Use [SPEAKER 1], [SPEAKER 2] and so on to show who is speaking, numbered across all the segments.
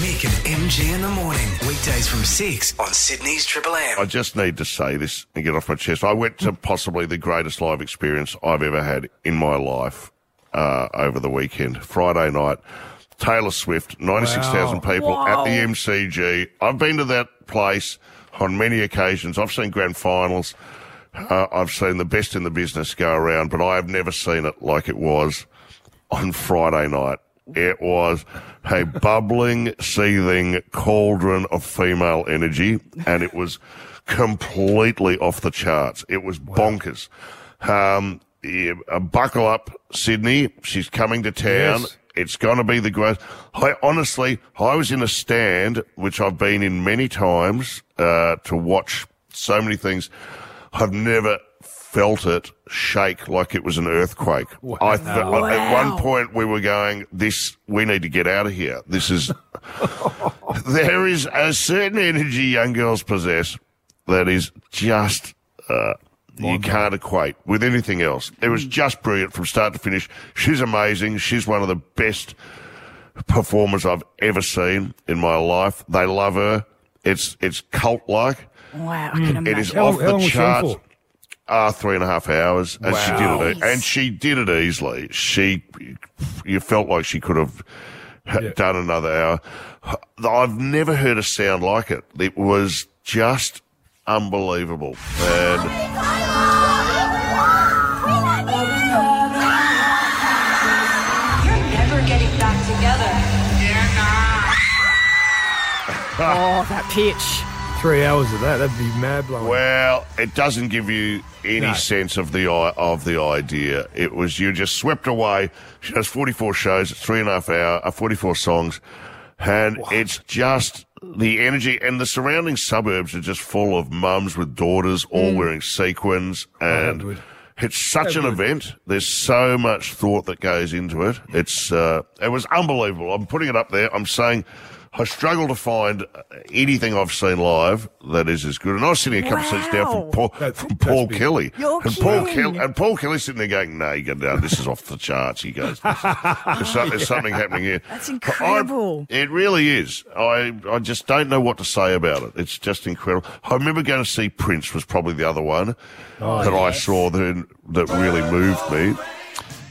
[SPEAKER 1] Mick and MG in the morning. Weekdays from 6 on Sydney's Triple M.
[SPEAKER 2] I just need to say this and get off my chest. I went to possibly the greatest live experience I've ever had in my life uh, over the weekend. Friday night, Taylor Swift, 96,000 people at the MCG. I've been to that place on many occasions. I've seen grand finals. Uh, I've seen the best in the business go around, but I have never seen it like it was on Friday night. It was a bubbling, seething cauldron of female energy, and it was completely off the charts. It was bonkers. Um, yeah, uh, buckle up, Sydney. She's coming to town.
[SPEAKER 3] Yes.
[SPEAKER 2] It's going to be the great. I honestly, I was in a stand, which I've been in many times, uh, to watch so many things. I've never felt it shake like it was an earthquake. I fe- At one point, we were going, "This, we need to get out of here. This is." there is a certain energy young girls possess that is just. Uh, you can't equate with anything else. It was just brilliant from start to finish. She's amazing. She's one of the best performers I've ever seen in my life. They love her. It's it's cult like.
[SPEAKER 4] Wow, I can
[SPEAKER 2] It is
[SPEAKER 4] imagine.
[SPEAKER 3] How-
[SPEAKER 2] off
[SPEAKER 3] how
[SPEAKER 2] the
[SPEAKER 3] long was she on
[SPEAKER 2] charts.
[SPEAKER 3] For?
[SPEAKER 2] Ah, three and a half hours, and she did it, and she did it easily. She, you felt like she could have ha-
[SPEAKER 3] Yeah.
[SPEAKER 2] done another hour. I've never heard a sound like it. It was just unbelievable, and
[SPEAKER 5] You're never getting back.
[SPEAKER 4] Oh, that pitch.
[SPEAKER 3] Three hours of that, that'd be mad blowing.
[SPEAKER 2] well, it doesn't give you any
[SPEAKER 3] No.
[SPEAKER 2] sense of the of the idea. It was you just swept away. She has forty four shows, three and a half hour, uh, forty four songs, and it's just the energy and the surrounding suburbs are just full of mums with daughters, all wearing sequins, and
[SPEAKER 3] good.
[SPEAKER 2] it's such an event. There's so much thought that goes into it. It's uh, it was unbelievable. I'm putting it up there. I'm saying. I struggle to find uh, anything I've seen live that is as good. And I was sitting a couple of seats down from Paul,
[SPEAKER 3] That's-
[SPEAKER 2] from Paul. Kelly.
[SPEAKER 4] You're
[SPEAKER 2] and Paul. Kelly and Paul Kelly sitting there going, "No, you go down. This is off the charts." He goes, "This is- "There's, so- there's something happening here."
[SPEAKER 4] That's
[SPEAKER 2] I-
[SPEAKER 4] incredible.
[SPEAKER 2] it really is. I I just don't know what to say about it. It's just incredible. I remember going to see Prince was probably the other one
[SPEAKER 4] Oh,
[SPEAKER 2] that I saw that that really moved me.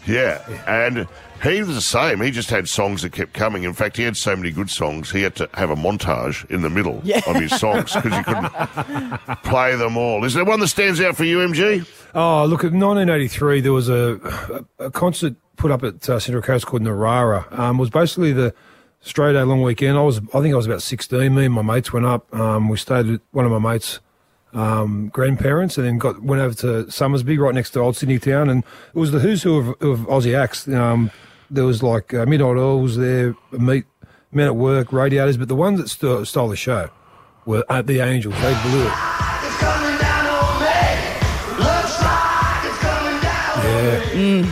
[SPEAKER 2] Yeah, and he was the same. He just had songs that kept coming. In fact, he had so many good songs, he had to have a montage in the middle
[SPEAKER 4] Yeah.
[SPEAKER 2] of his songs because he couldn't play them all. Is there one that stands out for you, MG?
[SPEAKER 3] Oh, look, at 1983, there was a, a, a concert put up at uh, Central Coast called Narara. Um, it was basically the straight A long weekend. I was, I think I was about 16. Me and my mates went up. Um, we stayed at one of my mates' um, grandparents and then got went over to Somersby, right next to Old Sydney Town. And it was the who's who of, of Aussie acts. Um, there was like uh, Midnight Oil was there, Meet, Men at Work, Radiators, but the ones that st- stole the show were uh, the Angels. They blew it. Yeah.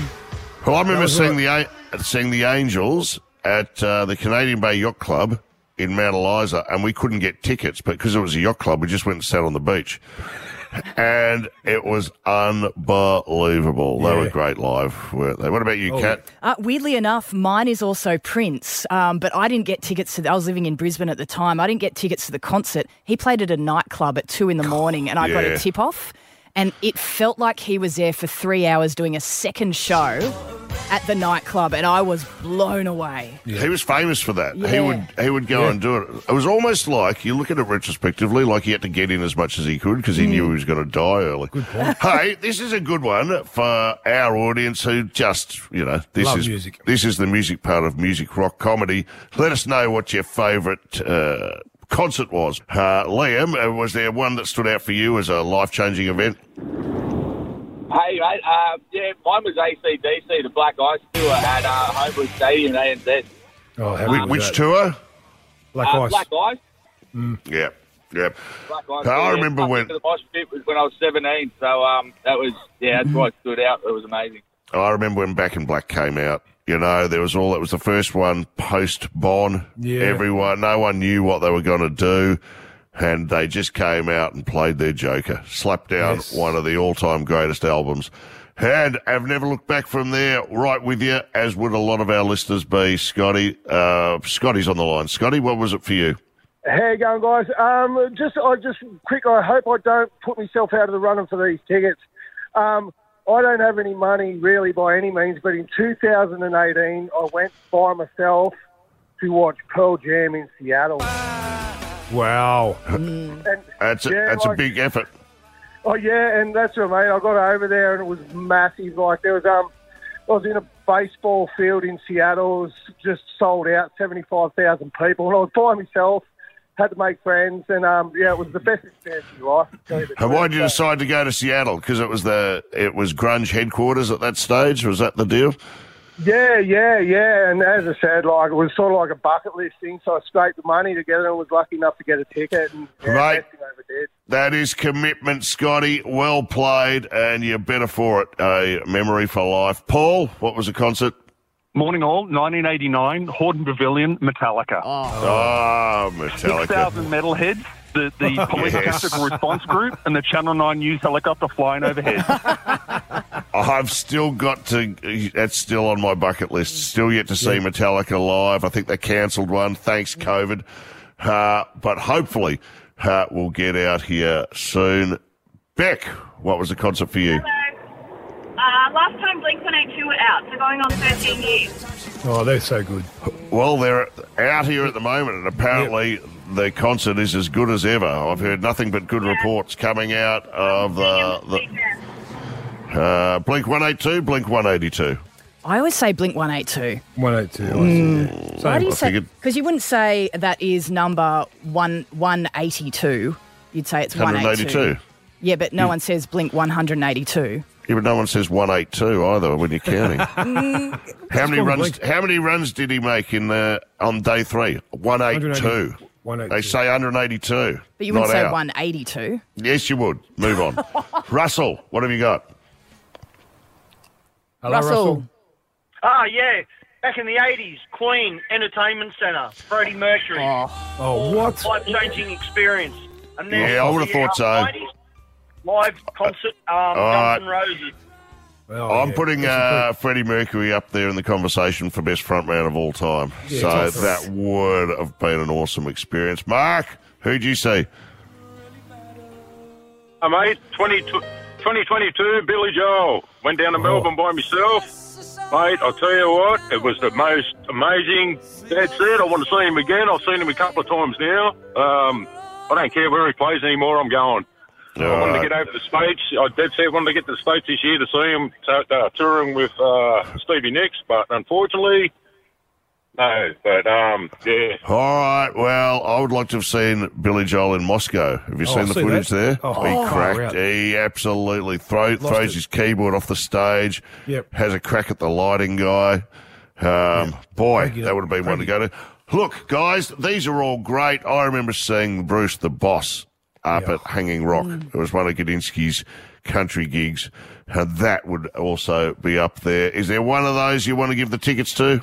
[SPEAKER 2] Well, I remember seeing the seeing the Angels at uh, the Canadian Bay Yacht Club in Mount Eliza, and we couldn't get tickets, but because it was a yacht club, we just went and sat on the beach. And it was unbelievable. They were great live, weren't they? What about you,
[SPEAKER 3] Oh,
[SPEAKER 2] Kat?
[SPEAKER 4] Uh, weirdly enough, mine is also Prince, um, but I didn't get tickets to. The, I was living in Brisbane at the time. I didn't get tickets to the concert. He played at a nightclub at two in the morning, and I got a tip off. And it felt like he was there for three hours doing a second show at the nightclub, and I was blown away.
[SPEAKER 2] He was famous for that. He would he would go
[SPEAKER 3] Yeah.
[SPEAKER 2] and do it. It was almost like you look at it retrospectively, like he had to get in as much as he could because he knew he was going to die early. Good point. Hey, this is a good one for our audience who just you know this
[SPEAKER 3] Love
[SPEAKER 2] is
[SPEAKER 3] music.
[SPEAKER 2] this is the music part of music rock comedy. Let us know what your favourite. Uh, Concert was uh, Liam. Uh, was there one that stood out for you as a life changing event?
[SPEAKER 6] Hey, mate. Uh, yeah, mine was ACDC, the Black Ice Tour at uh, Homebush Stadium, ANZ.
[SPEAKER 3] Oh, how
[SPEAKER 2] Wh-
[SPEAKER 3] good was
[SPEAKER 2] which
[SPEAKER 3] that?
[SPEAKER 2] tour?
[SPEAKER 3] Black
[SPEAKER 6] Uh,
[SPEAKER 3] Ice.
[SPEAKER 6] Black Ice.
[SPEAKER 2] Yeah, yeah.
[SPEAKER 6] Black Ice.
[SPEAKER 2] I
[SPEAKER 6] Tour,
[SPEAKER 2] remember
[SPEAKER 6] yeah.
[SPEAKER 2] when-
[SPEAKER 6] The mosh pit was when I was 17, so um, that was, yeah, that's why it stood out. It was amazing.
[SPEAKER 2] I remember when Back in Black came out. You know, there was all, it was the first one post Bon.
[SPEAKER 3] Yeah.
[SPEAKER 2] Everyone, no one knew what they were going to do. And they just came out and played their Joker, slapped down
[SPEAKER 3] Yes.
[SPEAKER 2] one of the all time greatest albums. And have never looked back from there. Right with you, as would a lot of our listeners be. Scotty, uh, Scotty's on the line. Scotty, what was it for you?
[SPEAKER 7] How you going, guys? Um, just, I just quick. I hope I don't put myself out of the running for these tickets. Um, I don't have any money really by any means, but in 2018, I went by myself to watch Pearl Jam in Seattle.
[SPEAKER 3] Wow.
[SPEAKER 7] And,
[SPEAKER 2] That's a,
[SPEAKER 7] yeah,
[SPEAKER 2] that's a big effort.
[SPEAKER 7] Oh yeah, and that's what, mate. I got over there and it was massive. Like there was um, I was in a baseball field in Seattle. It was just sold out, seventy five thousand people, and I was by myself. Had to make friends, and um, yeah, it was the best experience of my life. to tell you the
[SPEAKER 2] And why did you decide to go to Seattle? Because it was the it was grunge headquarters at that stage. Was that the deal?
[SPEAKER 7] Yeah, yeah, yeah. And as I said, like it was sort of like a bucket list thing. So I scraped the money together and was lucky enough to get a ticket. And yeah,
[SPEAKER 2] Right.
[SPEAKER 7] best thing I ever did.
[SPEAKER 2] That is commitment, Scotty. Well played, and you're better for it. A memory for life. Paul, what was the concert?
[SPEAKER 8] Morning all, 1989, Hordern Pavilion, Metallica.
[SPEAKER 2] Oh, Metallica.
[SPEAKER 8] 6,000 metalheads, the, the police
[SPEAKER 2] Yes.
[SPEAKER 8] tactical response group, and the Channel 9 news helicopter flying overhead.
[SPEAKER 2] I've still got to. That's still on my bucket list. Still yet to see Metallica live. I think they cancelled one. Thanks, COVID. Uh, but hopefully, uh, we'll get out here soon. Beck, what was the concert for you?
[SPEAKER 9] Uh, last time Blink 182 were out, so going on 13 years.
[SPEAKER 3] Oh, they're so good.
[SPEAKER 2] Well, they're out here at the moment, and apparently the concert is as good as ever. I've heard nothing but good reports coming out of the, the uh, Blink 182, Blink 182.
[SPEAKER 4] I always say Blink 182.
[SPEAKER 3] 182. I see, yeah.
[SPEAKER 4] Why do you
[SPEAKER 2] I
[SPEAKER 4] say?
[SPEAKER 2] figured-
[SPEAKER 4] Because you wouldn't say that is number one 182. You'd say it's 182.
[SPEAKER 2] 182.
[SPEAKER 4] Yeah, but no one says Blink 182.
[SPEAKER 2] Yeah, but no one says 182 either when you're counting. how many runs?
[SPEAKER 3] Blink.
[SPEAKER 2] How many runs did he make in the on day three? 182.
[SPEAKER 3] 182.
[SPEAKER 2] They say 182.
[SPEAKER 4] But you wouldn't
[SPEAKER 2] not
[SPEAKER 4] say
[SPEAKER 2] out.
[SPEAKER 4] 182.
[SPEAKER 2] Yes, you would. Move on. Russell, what have you got?
[SPEAKER 3] Hello,
[SPEAKER 4] Russell.
[SPEAKER 3] Russell.
[SPEAKER 10] Ah, yeah. Back in the 80s, Queen Entertainment Centre, Freddie Mercury.
[SPEAKER 3] Oh, what?
[SPEAKER 10] Life changing experience. And then
[SPEAKER 2] Yeah, I would've thought so.
[SPEAKER 10] 90s Live concert, um,
[SPEAKER 2] All right.
[SPEAKER 10] Guns N' Roses.
[SPEAKER 3] Oh,
[SPEAKER 2] I'm
[SPEAKER 3] yeah.
[SPEAKER 2] putting uh, Freddie Mercury up there in the conversation for best frontman of all time.
[SPEAKER 3] Yeah,
[SPEAKER 2] so
[SPEAKER 3] tough.
[SPEAKER 2] that would have been an awesome experience. Mark, who'd you see?
[SPEAKER 11] Hi, mate. 20, 2022, Billy Joel. Went down to Melbourne by myself. Mate, I'll tell you what, it was the most amazing. That's it. I want to see him again. I've seen him a couple of times now. Um, I don't care where he plays anymore. I'm going. I wanted to get over to the States. I did say I wanted to get to the States this year to see him t- uh, touring with uh, Stevie Nicks, but unfortunately, no. But, um, yeah.
[SPEAKER 2] All right. Well, I would like to have seen Billy Joel in Moscow. Have you
[SPEAKER 3] Oh,
[SPEAKER 2] seen
[SPEAKER 3] I've
[SPEAKER 2] the
[SPEAKER 3] seen
[SPEAKER 2] footage
[SPEAKER 3] that.
[SPEAKER 2] there?
[SPEAKER 3] Oh,
[SPEAKER 2] he
[SPEAKER 3] oh,
[SPEAKER 2] cracked.
[SPEAKER 3] right.
[SPEAKER 2] He absolutely throw, throws
[SPEAKER 3] it.
[SPEAKER 2] his keyboard off the stage.
[SPEAKER 3] Yep.
[SPEAKER 2] Has a crack at the lighting guy. Um, Boy, that would have been one to go to. Look, guys, these are all great. I remember seeing Bruce the Boss up
[SPEAKER 3] Yeah.
[SPEAKER 2] at Hanging Rock. It was one of Gudinski's country gigs. And that would also be up there. Is there one of those you want to give the tickets to?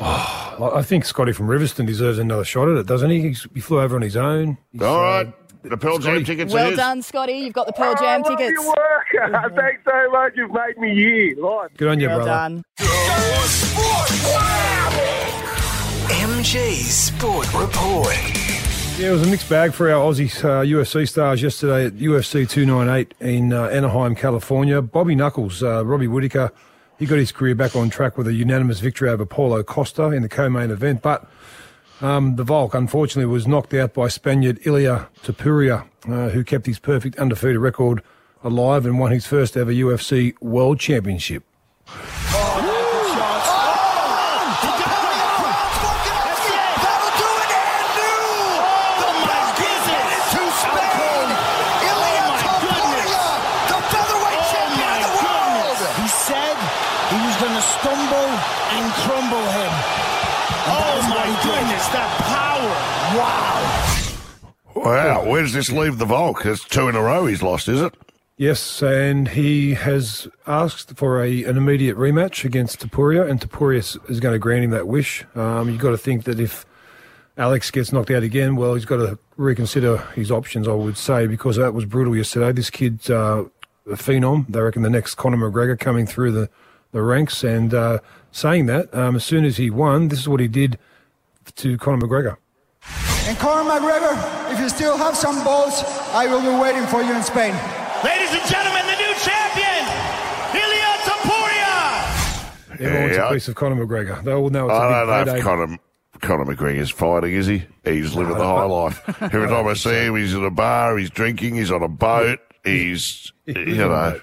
[SPEAKER 3] I I think Scotty from Riverstone deserves another shot at it, doesn't he? He's, he flew over on his own. He's,
[SPEAKER 2] All
[SPEAKER 3] uh.
[SPEAKER 2] The Pearl Jam tickets
[SPEAKER 4] Well
[SPEAKER 2] his.
[SPEAKER 4] done, Scotty. You've got the Pearl
[SPEAKER 7] Oh,
[SPEAKER 4] Jam
[SPEAKER 7] I love
[SPEAKER 4] tickets.
[SPEAKER 7] your work. Thanks so much. You've made me year. Live.
[SPEAKER 3] Good on you,
[SPEAKER 4] Well
[SPEAKER 3] brother.
[SPEAKER 4] done.
[SPEAKER 1] MG Sport Report.
[SPEAKER 3] Yeah, it was a mixed bag for our Aussie uh, UFC stars yesterday at UFC 298 in uh, Anaheim, California. Bobby Knuckles, uh, Robbie Whittaker, he got his career back on track with a unanimous victory over Paulo Costa in the co-main event, but um, the Volk unfortunately was knocked out by Spaniard Ilia Topuria, uh, who kept his perfect undefeated record alive and won his first ever UFC World Championship.
[SPEAKER 12] He said he was going to stumble and crumble him. oh my goodness, that power! Wow.
[SPEAKER 2] Where does this leave the Volk? It's two in a row he's lost, is it?
[SPEAKER 3] Yes, and he has asked for a an immediate rematch against Topuria, and Topuria is- going to grant him that wish. Um, you've got to think that if Alex gets knocked out again, well, he's got to reconsider his options, I would say, because that was brutal yesterday. This kid uh, a phenom. They reckon the next Conor McGregor coming through the, the ranks. And uh, saying that, um, as soon as he won, this is what he did to Conor McGregor.
[SPEAKER 13] And Conor McGregor, if you still have some balls, I will be waiting for you in Spain.
[SPEAKER 12] Ladies and gentlemen, the new champion, Ilia Topuria.
[SPEAKER 3] Everyone's
[SPEAKER 2] Yeah,
[SPEAKER 3] a
[SPEAKER 2] I-
[SPEAKER 3] piece of Conor McGregor. They all know it's a
[SPEAKER 2] I
[SPEAKER 3] big
[SPEAKER 2] don't know if Conor, Conor McGregor's fighting, is he? He's living the high life. Every time I see him, he's at a bar, he's drinking, he's on a boat, he's, you know.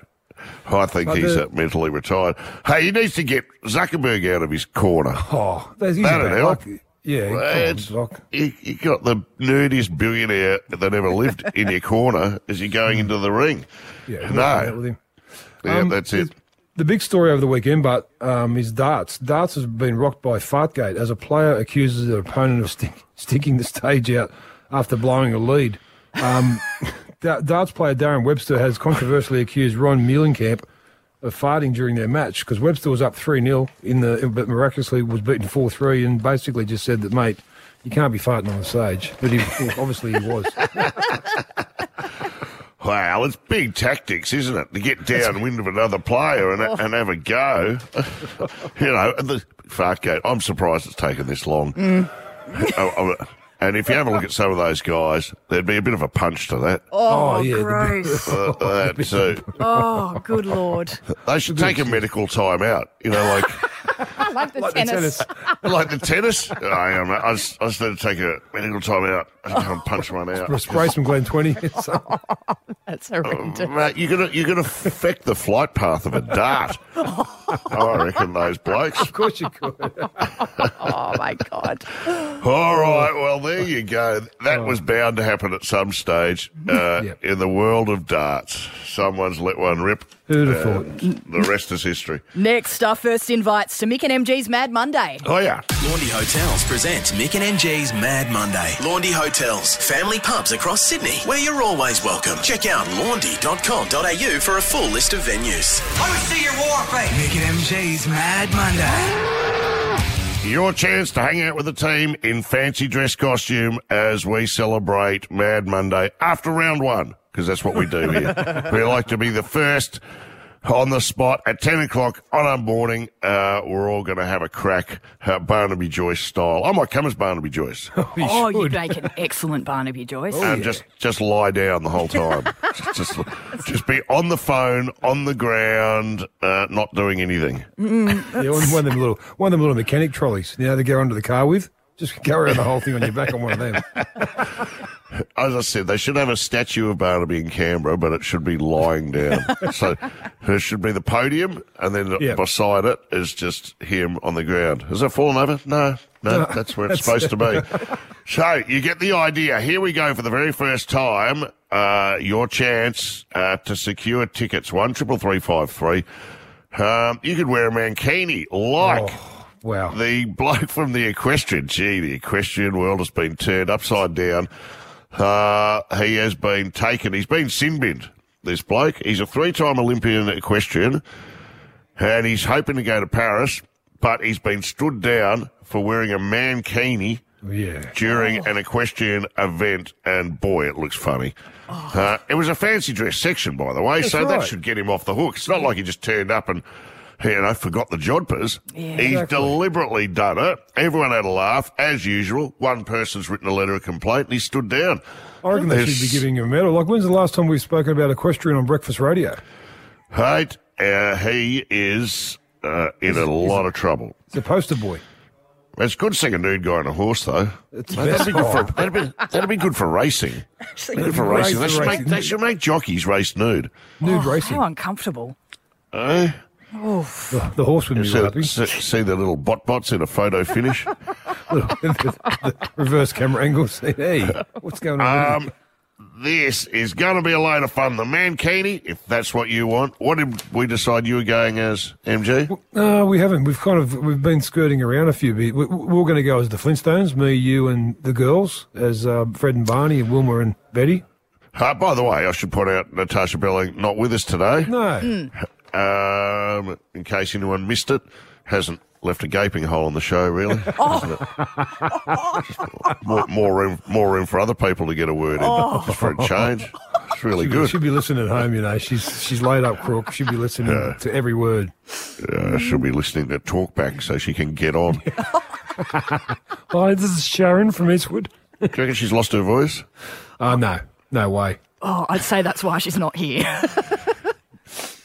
[SPEAKER 2] I think
[SPEAKER 3] But
[SPEAKER 2] he's
[SPEAKER 3] the-
[SPEAKER 2] uh, mentally retired. Hey, he needs to get Zuckerberg out of his corner.
[SPEAKER 3] Oh,
[SPEAKER 2] That'd help.
[SPEAKER 3] like- yeah, on,
[SPEAKER 2] It's-
[SPEAKER 3] Doc.
[SPEAKER 2] you, you got the nerdiest billionaire that ever lived in your corner as you're going into the ring.
[SPEAKER 3] Yeah, we'll
[SPEAKER 2] no. Yeah,
[SPEAKER 3] Um,
[SPEAKER 2] that's it.
[SPEAKER 3] The big story over the weekend, but um, is darts. Darts has been rocked by Fartgate as a player accuses their opponent of stick, sticking the stage out after blowing a lead. Um, darts player Darren Webster has controversially accused Ron Meulenkamp of farting during their match because Webster was up 3 0 in the, but miraculously was beaten 4 3 and basically just said that, mate, you can't be farting on the stage. But he, obviously he was.
[SPEAKER 2] Wow, it's big tactics, isn't it? To get downwind of another player and, oh. and have a go. you know, and the Fartgate, I'm surprised it's taken this long. Oh, oh, and if you have a look at some of those guys, there'd be a bit of a punch to that.
[SPEAKER 4] Oh,
[SPEAKER 3] Oh, yeah, the-
[SPEAKER 4] gross.
[SPEAKER 2] Uh, that so
[SPEAKER 4] oh, good lord.
[SPEAKER 2] they should take a medical time out. You know, like
[SPEAKER 4] I like the
[SPEAKER 3] Like the
[SPEAKER 4] tennis.
[SPEAKER 3] tennis.
[SPEAKER 2] like the tennis. I am. I just, I just need to take a medical time out and punch one out.
[SPEAKER 3] Spray some Glen 20.
[SPEAKER 4] That's horrendous.
[SPEAKER 2] Mate, you're gonna you're gonna affect the flight path of a dart. I reckon those blokes.
[SPEAKER 3] of course you could.
[SPEAKER 4] oh my god.
[SPEAKER 2] All right, well there you go. That was bound to happen at some stage uh,
[SPEAKER 3] Yep.
[SPEAKER 2] in the world of darts. Someone's let one rip.
[SPEAKER 3] Who'd have
[SPEAKER 2] Uh,
[SPEAKER 3] thought?
[SPEAKER 2] The rest is history.
[SPEAKER 4] Next, our first invites to Mick and MG's Mad Monday.
[SPEAKER 2] Oh yeah.
[SPEAKER 1] Laundy Hotels present Mick and MG's Mad Monday. Laundy Hotels, family pubs across Sydney, where you're always welcome. Check out laundy.com.au for a full list of venues.
[SPEAKER 12] I would see your war face.
[SPEAKER 1] Mick and MG's Mad Monday.
[SPEAKER 2] Your chance to hang out with the team in fancy dress costume as we celebrate Mad Monday after round one, because that's what we do here. we like to be the first on the spot at 10 o'clock on a morning. Uh, we're all going to have a crack, uh, Barnaby Joyce style. I might come as Barnaby Joyce
[SPEAKER 4] Oh, you'd make an excellent Barnaby Joyce.
[SPEAKER 2] and just, just lie down the whole time. just, just, just be on the phone, on the ground, uh, not doing anything.
[SPEAKER 3] Yeah, one, one of them little one of them little mechanic trolleys. You know, they go under the car with. Just carry around the whole thing on your back on one of them.
[SPEAKER 2] As I said, they should have a statue of Barnaby in Canberra, but it should be lying down. so there should be the podium, and then
[SPEAKER 3] Yeah.
[SPEAKER 2] beside it is just him on the ground. Has it fallen over? No, no, that's where it's supposed to be. So you get the idea. Here we go for the very first time. Uh, your chance uh, to secure tickets. One triple three five three. Um, you could wear a mankini like
[SPEAKER 3] Oh, wow.
[SPEAKER 2] the bloke from the equestrian. Gee, the equestrian world has been turned upside down. Uh, he has been taken. He's been sin binned. This bloke. He's a three-time Olympian equestrian, and he's hoping to go to Paris, but he's been stood down for wearing a mankini
[SPEAKER 3] Yeah.
[SPEAKER 2] during an equestrian event, and boy, it looks funny. Uh, it was a fancy dress section, by the way,
[SPEAKER 3] That's
[SPEAKER 2] so that should get him off the hook. It's not like he just turned up and, you know, forgot the jodhpurs. He's
[SPEAKER 3] Exactly.
[SPEAKER 2] deliberately done it. Everyone had a laugh, as usual. One person's written a letter of complaint, and he stood down.
[SPEAKER 3] I reckon they should be giving him a medal. Like, when's the last time we've spoken about equestrian on breakfast radio?
[SPEAKER 2] Right, uh, he is uh, in a lot of trouble.
[SPEAKER 3] It's a poster boy.
[SPEAKER 2] It's good seeing a nude guy on a horse, though.
[SPEAKER 3] It's
[SPEAKER 2] Mate, that'd, be good
[SPEAKER 3] Oh.
[SPEAKER 2] for, that'd, be, that'd be good for racing. Good for racing. They
[SPEAKER 3] for
[SPEAKER 2] should, make, they should make jockeys race nude.
[SPEAKER 3] Nude
[SPEAKER 4] Oh,
[SPEAKER 3] racing.
[SPEAKER 4] How uncomfortable.
[SPEAKER 2] Eh?
[SPEAKER 3] The, the horse would be
[SPEAKER 2] See,
[SPEAKER 3] happy.
[SPEAKER 2] see, see the little bot bots in a photo finish?
[SPEAKER 3] the reverse camera angle. See, hey, what's going on?
[SPEAKER 2] um, this is going to be a load of fun. The Mankini, if that's what you want. What did we decide you were going as, MG?
[SPEAKER 3] No, we haven't. We've kind of we've been skirting around a few bit. We, we're going to go as the Flintstones, me, you, and the girls, as uh, Fred and Barney, and Wilma and Betty.
[SPEAKER 2] Uh, by the way, I should point out Natasha Belling not with us today.
[SPEAKER 3] No,
[SPEAKER 2] Um, in case anyone missed it, hasn't left a gaping hole in the show, really. hasn't it? more, more room, more room for other people to get a word in, just for a change. It's really
[SPEAKER 3] She'll be-
[SPEAKER 2] good.
[SPEAKER 3] She'll be listening at home, you know. She's she's laid up crook. She'll be listening to every word.
[SPEAKER 2] Uh, she'll be listening to talkback so she can get on.
[SPEAKER 3] Hi, this is Sharon from Eastwood.
[SPEAKER 2] Do you reckon she's lost her voice?
[SPEAKER 3] Oh, no. No way.
[SPEAKER 4] Oh, I'd say that's why she's not here.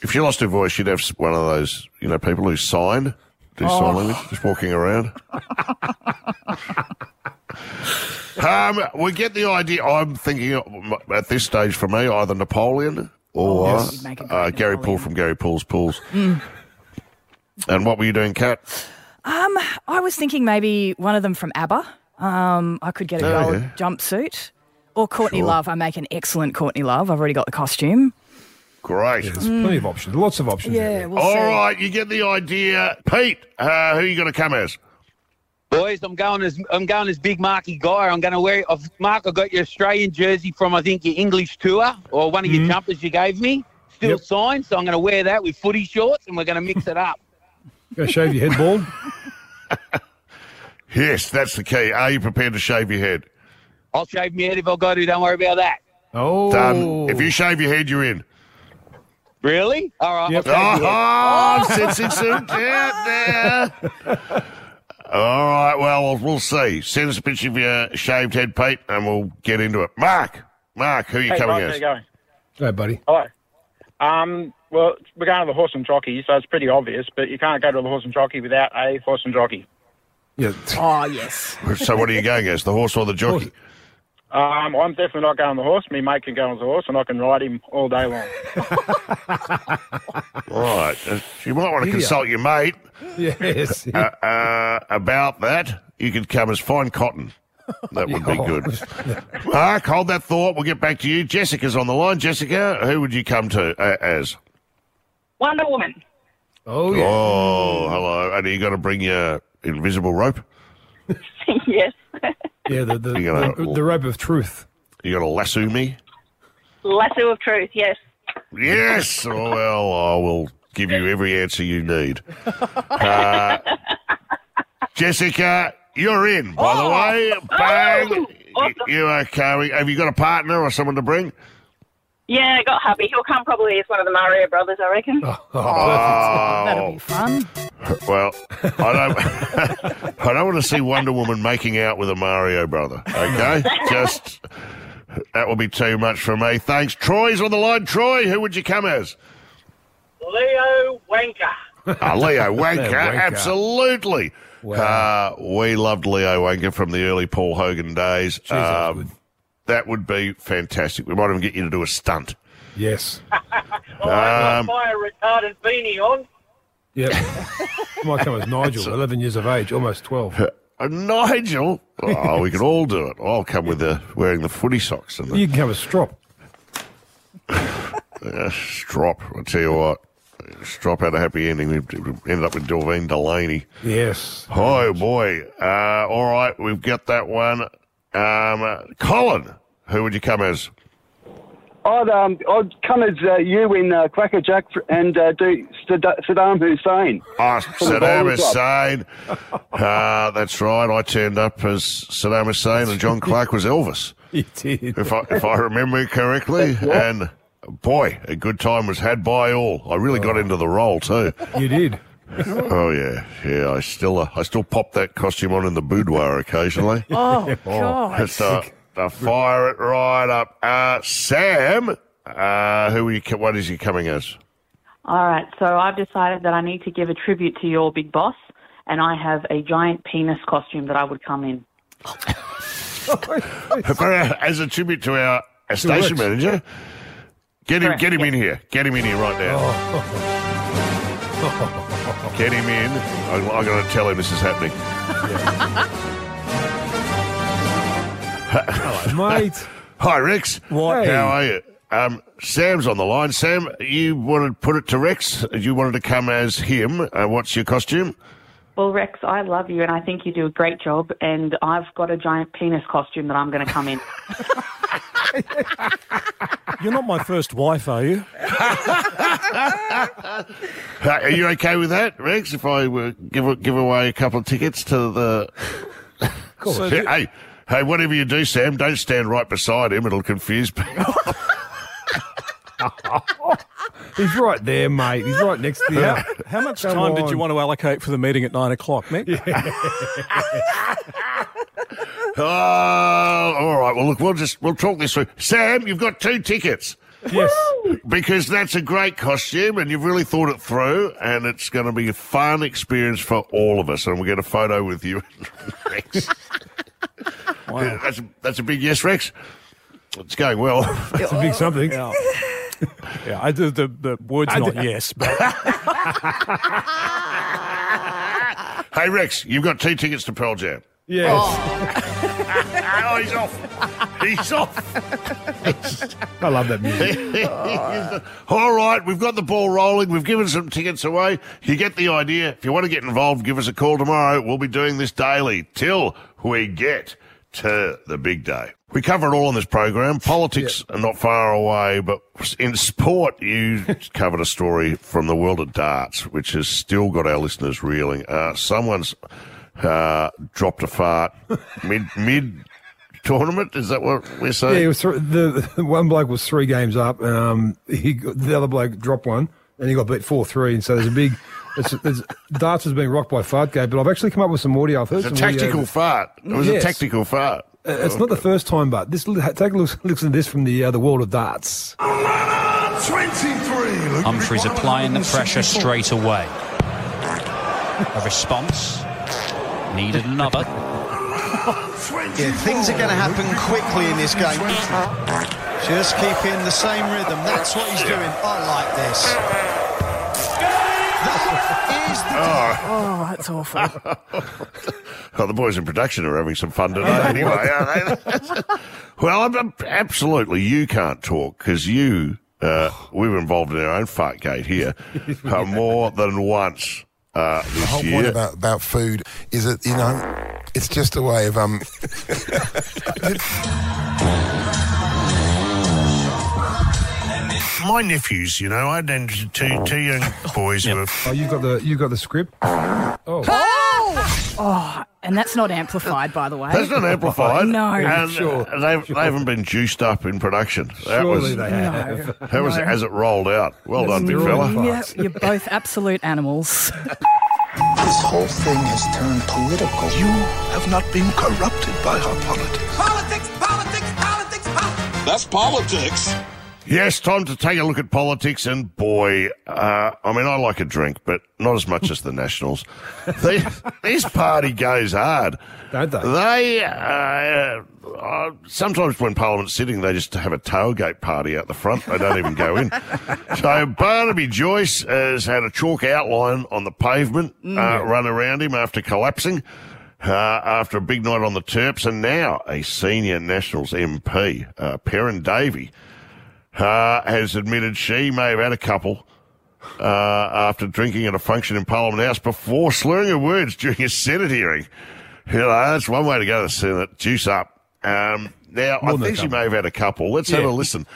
[SPEAKER 2] If she lost her voice, she'd have one of those, you know, people who sign, do
[SPEAKER 4] Oh.
[SPEAKER 2] sign language, just walking around. um, we get the idea. I'm thinking at this stage for me, either Napoleon or
[SPEAKER 4] Oh, yes. You'd make a great
[SPEAKER 2] uh, Gary Poole from Gary Poole's Pools. And what were you doing, Kat?
[SPEAKER 4] Um, I was thinking maybe one of them from ABBA. Um, I could get a
[SPEAKER 2] Oh,
[SPEAKER 4] gold
[SPEAKER 2] yeah.
[SPEAKER 4] jumpsuit. Or Courtney
[SPEAKER 2] Sure.
[SPEAKER 4] Love. I make an excellent Courtney Love. I've already got the costume.
[SPEAKER 2] Great.
[SPEAKER 3] There's plenty of options. Lots of options.
[SPEAKER 4] Yeah, we'll
[SPEAKER 2] All
[SPEAKER 4] see.
[SPEAKER 2] right, you get the idea. Pete, uh, who are you going to come as?
[SPEAKER 14] Boys, I'm going as I'm going as Big Marky Guy. I'm going to wear. I've, Mark, I got your Australian jersey from I think your English tour or one of your jumpers you gave me, still
[SPEAKER 3] Yep.
[SPEAKER 14] signed. So I'm going to wear that with footy shorts, and we're going to mix it up.
[SPEAKER 3] Go shave your head bald.
[SPEAKER 2] Yes, that's the key. Are you prepared to shave your head?
[SPEAKER 14] I'll shave my head if I got to. Don't worry about that.
[SPEAKER 3] Oh.
[SPEAKER 2] Done. If you shave your head, you're in.
[SPEAKER 14] Really? All right.
[SPEAKER 3] Yep.
[SPEAKER 14] I'll shave my head.
[SPEAKER 2] Oh, I'm sensing some doubt there. All right, well, we'll, we'll see. Send us a picture of your shaved head, Pete, and we'll get into it. Mark, Mark, who are you
[SPEAKER 15] Hey,
[SPEAKER 2] coming
[SPEAKER 15] guys, how you going?
[SPEAKER 3] Hey, buddy.
[SPEAKER 15] Hello. Um, well, we're going to the horse and jockey, so it's pretty obvious, but you can't go to the horse and jockey without a horse and jockey.
[SPEAKER 3] Yeah.
[SPEAKER 4] Oh, yes.
[SPEAKER 2] So, what are you going as? The horse or the jockey?
[SPEAKER 15] Um, I'm definitely not going on the horse. Me mate can go on the horse, and I can ride him all day long.
[SPEAKER 2] Right. Uh, you might want to consult your mate
[SPEAKER 3] Yes.
[SPEAKER 2] uh, uh, about that. You could come as fine cotton. That would be good. Mark, hold that thought. We'll get back to you. Jessica's on the line. Jessica, who would you come to uh, as?
[SPEAKER 9] Wonder Woman.
[SPEAKER 3] Oh, yeah.
[SPEAKER 2] Oh, hello. And are you going to bring your invisible rope?
[SPEAKER 9] yes.
[SPEAKER 3] Yeah, the, the,
[SPEAKER 2] gonna-
[SPEAKER 3] the, the rope of truth.
[SPEAKER 2] You going to lasso me?
[SPEAKER 9] Lasso of Truth, yes.
[SPEAKER 2] Yes. Oh, well, I will give you every answer you need. Uh, Jessica, you're in, by the way. Bang.
[SPEAKER 9] Oh,
[SPEAKER 2] You are coming. Have you got a partner or someone to bring?
[SPEAKER 9] Yeah, got hubby. He'll come probably as one of the Mario brothers, I reckon.
[SPEAKER 4] That'll
[SPEAKER 2] Oh,
[SPEAKER 4] be fun.
[SPEAKER 2] well, I don't. I don't want to see Wonder Woman making out with a Mario brother. Okay, just that will be too much for me. Thanks. Troy's on the line. Troy, who would you come as?
[SPEAKER 10] Leo Wanker.
[SPEAKER 2] Uh, Leo Wanker,
[SPEAKER 3] Wanker.
[SPEAKER 2] absolutely. Uh, we loved Leo Wanker from the early Paul Hogan days.
[SPEAKER 3] that was
[SPEAKER 2] Um,
[SPEAKER 3] good.
[SPEAKER 2] That would be fantastic. We might even get you to do a stunt.
[SPEAKER 3] Yes.
[SPEAKER 10] I
[SPEAKER 2] Um,
[SPEAKER 10] got fire retardant beanie on.
[SPEAKER 3] Yep. Might come as Nigel, 11 years of age, almost 12.
[SPEAKER 2] Uh, Nigel, oh, we can all do it. I'll come with the wearing the footy socks and the
[SPEAKER 3] You can come as Strop.
[SPEAKER 2] uh, strop. I tell you what, strop had a happy ending. We we ended up with Delvene Delaney.
[SPEAKER 3] Yes.
[SPEAKER 2] Oh boy! Uh, all right, we've got that one. Um, Colin, who would you come as?
[SPEAKER 16] I'd um, I'd come as uh, you in uh, Crackerjack and uh, do Saddam Hussein.
[SPEAKER 2] Ah, Saddam Hussein. Uh, that's right. I turned up as Saddam Hussein, and John Clark was Elvis.
[SPEAKER 3] He did.
[SPEAKER 2] if I if I remember correctly. And boy, a good time was had by all. I really got into the role too.
[SPEAKER 3] You did.
[SPEAKER 2] Oh yeah, yeah. I still uh, I still pop that costume on in the boudoir occasionally.
[SPEAKER 4] Oh, God.
[SPEAKER 2] Just uh, to fire it right up. Uh, Sam, uh, who are you? What is he coming as?
[SPEAKER 17] All right, so I've decided that I need to give a tribute to your big boss, and I have a giant penis costume that I would come in.
[SPEAKER 2] As a tribute to our, our station manager. Get him,
[SPEAKER 17] Correct,
[SPEAKER 2] get him
[SPEAKER 17] yeah.
[SPEAKER 2] in here. Get him in here right now. Get him in. I'm, I'm going to tell him this is happening.
[SPEAKER 3] Mate.
[SPEAKER 2] Hi, Rex.
[SPEAKER 3] What?
[SPEAKER 2] How are you? Um, Sam's on the line. Sam, you wanted to put it to Rex. You wanted to come as him. Uh, what's your costume?
[SPEAKER 17] Well, Rex, I love you, and I think you do a great job. And I've got a giant penis costume that I'm going to come in.
[SPEAKER 18] You're not my first wife, are you?
[SPEAKER 2] Are you okay with that, Rex? If I uh, give give away a couple of tickets to the.
[SPEAKER 18] So
[SPEAKER 2] hey,
[SPEAKER 18] do-
[SPEAKER 2] hey, hey, whatever you do, Sam, don't stand right beside him. It'll confuse people.
[SPEAKER 3] He's right there, mate. He's right next to you.
[SPEAKER 18] How, how much
[SPEAKER 3] Come
[SPEAKER 18] time did you want to allocate for the meeting at nine o'clock, Mick?
[SPEAKER 2] Oh, all right. Well, look, we'll just we'll talk this through. Sam, you've got two tickets.
[SPEAKER 3] Yes.
[SPEAKER 2] Because that's a great costume, and you've really thought it through, and it's going to be a fun experience for all of us. And we'll get a photo with you, and Rex. Yeah, That's a, that's a big yes, Rex. It's going well.
[SPEAKER 3] It's a big something.
[SPEAKER 18] Yeah, yeah I do, the, the word's
[SPEAKER 3] I
[SPEAKER 18] not
[SPEAKER 3] did-
[SPEAKER 18] yes, but
[SPEAKER 2] hey, Rex, you've got two tickets to Pearl Jam.
[SPEAKER 3] Yes.
[SPEAKER 2] oh, oh he's off. He's off.
[SPEAKER 3] I love that music.
[SPEAKER 2] All right, we've got the ball rolling. We've given some tickets away. You get the idea. If you want to get involved, give us a call tomorrow. We'll be doing this daily till we get to the big day. We cover it all on this program. Politics are not far away, but in sport, you covered a story from the world of darts, which has still got our listeners reeling. Uh, someone's uh, dropped a fart mid mid tournament. Is that what we're saying?
[SPEAKER 3] Yeah, it was th- the, the one bloke was three games up. Um, he the other bloke dropped one, and he got beat four three. And so there's a big. It's, it's, darts is being rocked by Fartgate, but I've actually come up with some audio. I've heard
[SPEAKER 2] It's a
[SPEAKER 3] some audio
[SPEAKER 2] tactical
[SPEAKER 3] that-
[SPEAKER 2] fart. It was
[SPEAKER 3] Yes.
[SPEAKER 2] a tactical fart.
[SPEAKER 3] Uh, It's not the first time, but this take a look, listen to this from the uh, the world of darts.
[SPEAKER 19] 23.
[SPEAKER 20] Humphreys applying the pressure straight away. A response. Needed another.
[SPEAKER 21] Yeah, things are going to happen quickly in this game. Just keep in the same rhythm. That's what he's doing. I like this. That is the
[SPEAKER 4] Oh, that's awful.
[SPEAKER 2] well, the boys in production are having some fun tonight anyway, aren't they? well, I'm, I'm- absolutely, you can't talk because you, uh, we were involved in our own fart gate here uh, more than once uh,
[SPEAKER 19] The
[SPEAKER 2] this
[SPEAKER 19] whole
[SPEAKER 2] year.
[SPEAKER 19] point about, about food is that, you know, it's just a way of, um,
[SPEAKER 2] My nephews, you know, I had two, two young boys who were
[SPEAKER 3] Oh, you got the you got the script. Oh,
[SPEAKER 4] Oh, and that's not amplified, by the way.
[SPEAKER 2] That's not amplified.
[SPEAKER 4] No.
[SPEAKER 2] and
[SPEAKER 3] Sure.
[SPEAKER 2] uh, they, they haven't been juiced up in production. That
[SPEAKER 3] surely
[SPEAKER 2] was
[SPEAKER 3] they have.
[SPEAKER 2] that was
[SPEAKER 4] No.
[SPEAKER 2] as it rolled out. Well done, big
[SPEAKER 3] They're
[SPEAKER 2] fella.
[SPEAKER 4] Yeah, you're both absolute animals.
[SPEAKER 22] This whole thing has turned political. You have not been corrupted by our politics.
[SPEAKER 23] Politics, politics, politics, politics.
[SPEAKER 22] That's politics.
[SPEAKER 2] Yes, time to take a look at politics, and boy, uh, I mean, I like a drink, but not as much as the Nationals. They, this party goes hard.
[SPEAKER 3] Don't they?
[SPEAKER 2] They, uh, uh, sometimes when Parliament's sitting, they just have a tailgate party out the front. They don't even go in. So Barnaby Joyce has had a chalk outline on the pavement uh, run around him after collapsing. Uh, after a big night on the Terps, and now a senior Nationals MP, uh, Perin Davey, uh, has admitted she may have had a couple uh, after drinking at a function in Parliament House before slurring her words during a Senate hearing. You know, that's one way to go to the Senate. Juice up. Um, now, I
[SPEAKER 3] More than
[SPEAKER 2] think she may have had a couple. Let's have a listen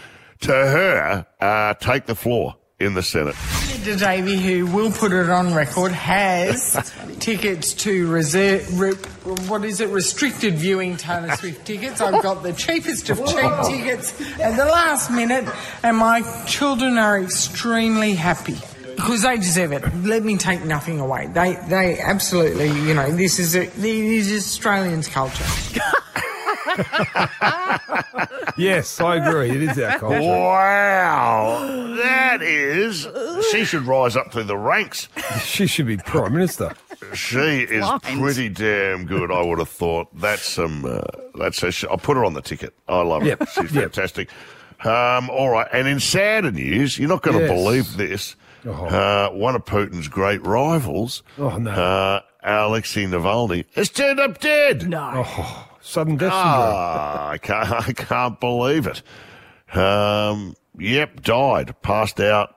[SPEAKER 2] to her uh, take the floor in the Senate.
[SPEAKER 24] Senator Davey, who will put it on record, has tickets to reserve, re, what is it, restricted viewing Taylor Swift tickets. I've got the cheapest of cheap tickets at the last minute, and my children are extremely happy. Because they deserve it. Let me take nothing away. They, they absolutely, you know, this is a, this is Australians' culture.
[SPEAKER 3] yes, I agree. It is our culture.
[SPEAKER 2] Wow. That is, she should rise up through the ranks.
[SPEAKER 3] She should be prime minister.
[SPEAKER 2] She is
[SPEAKER 4] Blind.
[SPEAKER 2] pretty damn good. I would have thought that's some. Uh, that's a sh- I'll put her on the ticket. I love
[SPEAKER 3] Yep.
[SPEAKER 2] her. She's
[SPEAKER 3] Yep.
[SPEAKER 2] fantastic. Um, all right, and in sadder news, you're not going to
[SPEAKER 3] Yes.
[SPEAKER 2] believe this.
[SPEAKER 3] Oh.
[SPEAKER 2] Uh, one of Putin's great rivals,
[SPEAKER 3] Oh, no.
[SPEAKER 2] uh, Alexei Navalny, has turned up dead.
[SPEAKER 4] No.
[SPEAKER 3] Oh, sudden death syndrome.
[SPEAKER 2] Ah, I can't, I can't believe it. Um, yep, died, passed out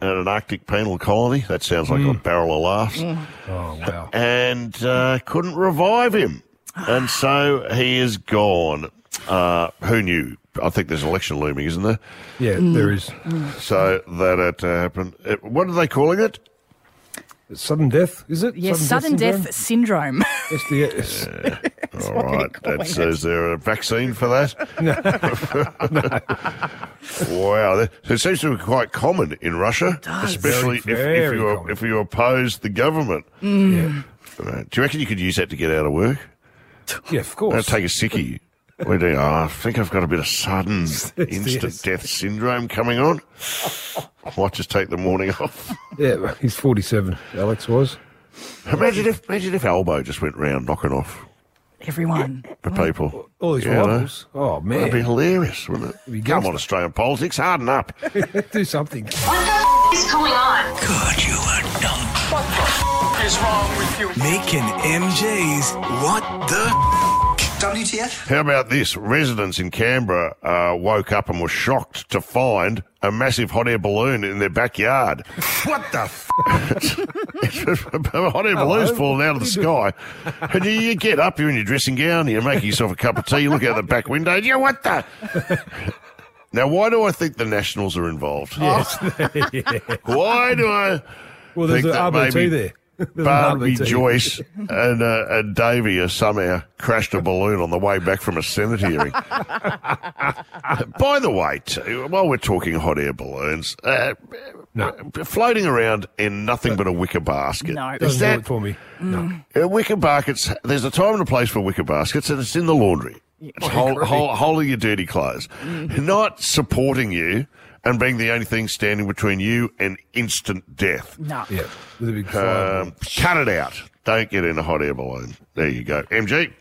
[SPEAKER 2] at an Arctic penal colony. That sounds like a barrel of laughs.
[SPEAKER 3] Oh wow.
[SPEAKER 2] And uh, couldn't revive him. And so he is gone. Uh, who knew? I think there's an election looming, isn't there?
[SPEAKER 3] Yeah, there is.
[SPEAKER 2] So that had to happen. Uh, What are they calling it?
[SPEAKER 3] Sudden death, is it?
[SPEAKER 4] Yes, sudden death syndrome.
[SPEAKER 3] SDS.
[SPEAKER 2] All right. That says there a vaccine for that? No. wow. It seems to be quite common in Russia,
[SPEAKER 3] does.
[SPEAKER 2] especially
[SPEAKER 3] Very,
[SPEAKER 2] if,
[SPEAKER 3] very
[SPEAKER 2] if, you if you oppose the government.
[SPEAKER 4] Mm.
[SPEAKER 2] Right. Do you reckon you could use that to get out of work?
[SPEAKER 3] Yeah, of course.
[SPEAKER 2] I'll take a sickie. We do. Oh, I think I've got a bit of sudden instant
[SPEAKER 3] yes.
[SPEAKER 2] death syndrome coming on. Might just take the morning off.
[SPEAKER 3] Yeah, he's 47, Alex was.
[SPEAKER 2] Imagine if imagine if Albo just went round knocking off
[SPEAKER 4] Everyone.
[SPEAKER 2] the people.
[SPEAKER 3] All these
[SPEAKER 2] You know?
[SPEAKER 3] Oh, man.
[SPEAKER 2] That'd be hilarious, wouldn't it? Come on. Australian politics, harden up.
[SPEAKER 3] Do something.
[SPEAKER 23] What the f- is going on?
[SPEAKER 1] God, you are dumb.
[SPEAKER 23] What the f- is wrong with you?
[SPEAKER 1] Making MJ's What the WTF?
[SPEAKER 2] How about this? Residents in Canberra uh, woke up and were shocked to find a massive hot air balloon in their backyard.
[SPEAKER 1] What the f?
[SPEAKER 2] a hot air balloon's falling out of the sky. And you, you get up, you're in your dressing gown, you're making yourself a cup of tea, you look out the back window, and you what the? Now, why do I think the Nationals are involved?
[SPEAKER 3] Yes.
[SPEAKER 2] Why do I
[SPEAKER 3] Well, there's
[SPEAKER 2] think
[SPEAKER 3] an
[SPEAKER 2] that
[SPEAKER 3] RBT
[SPEAKER 2] maybe
[SPEAKER 3] there. There's an
[SPEAKER 2] Barbie Joyce and, uh, and Davey have somehow crashed a balloon on the way back from a Senate hearing. By the way, too, while we're talking hot air balloons, uh, floating around in nothing but a wicker basket.
[SPEAKER 4] No.
[SPEAKER 2] Is
[SPEAKER 3] Doesn't do
[SPEAKER 2] that
[SPEAKER 3] it for me. No.
[SPEAKER 2] uh, wicker baskets? There's a time and a place for wicker baskets, and it's in the laundry. It's hol-
[SPEAKER 3] agree.
[SPEAKER 2] hol- holding your dirty clothes,
[SPEAKER 4] Mm.
[SPEAKER 2] not supporting you and being the only thing standing between you and instant death.
[SPEAKER 4] No.
[SPEAKER 3] Yeah, with a big fire.
[SPEAKER 2] Um, cut it out. Don't get in a hot air balloon. There you go. MG.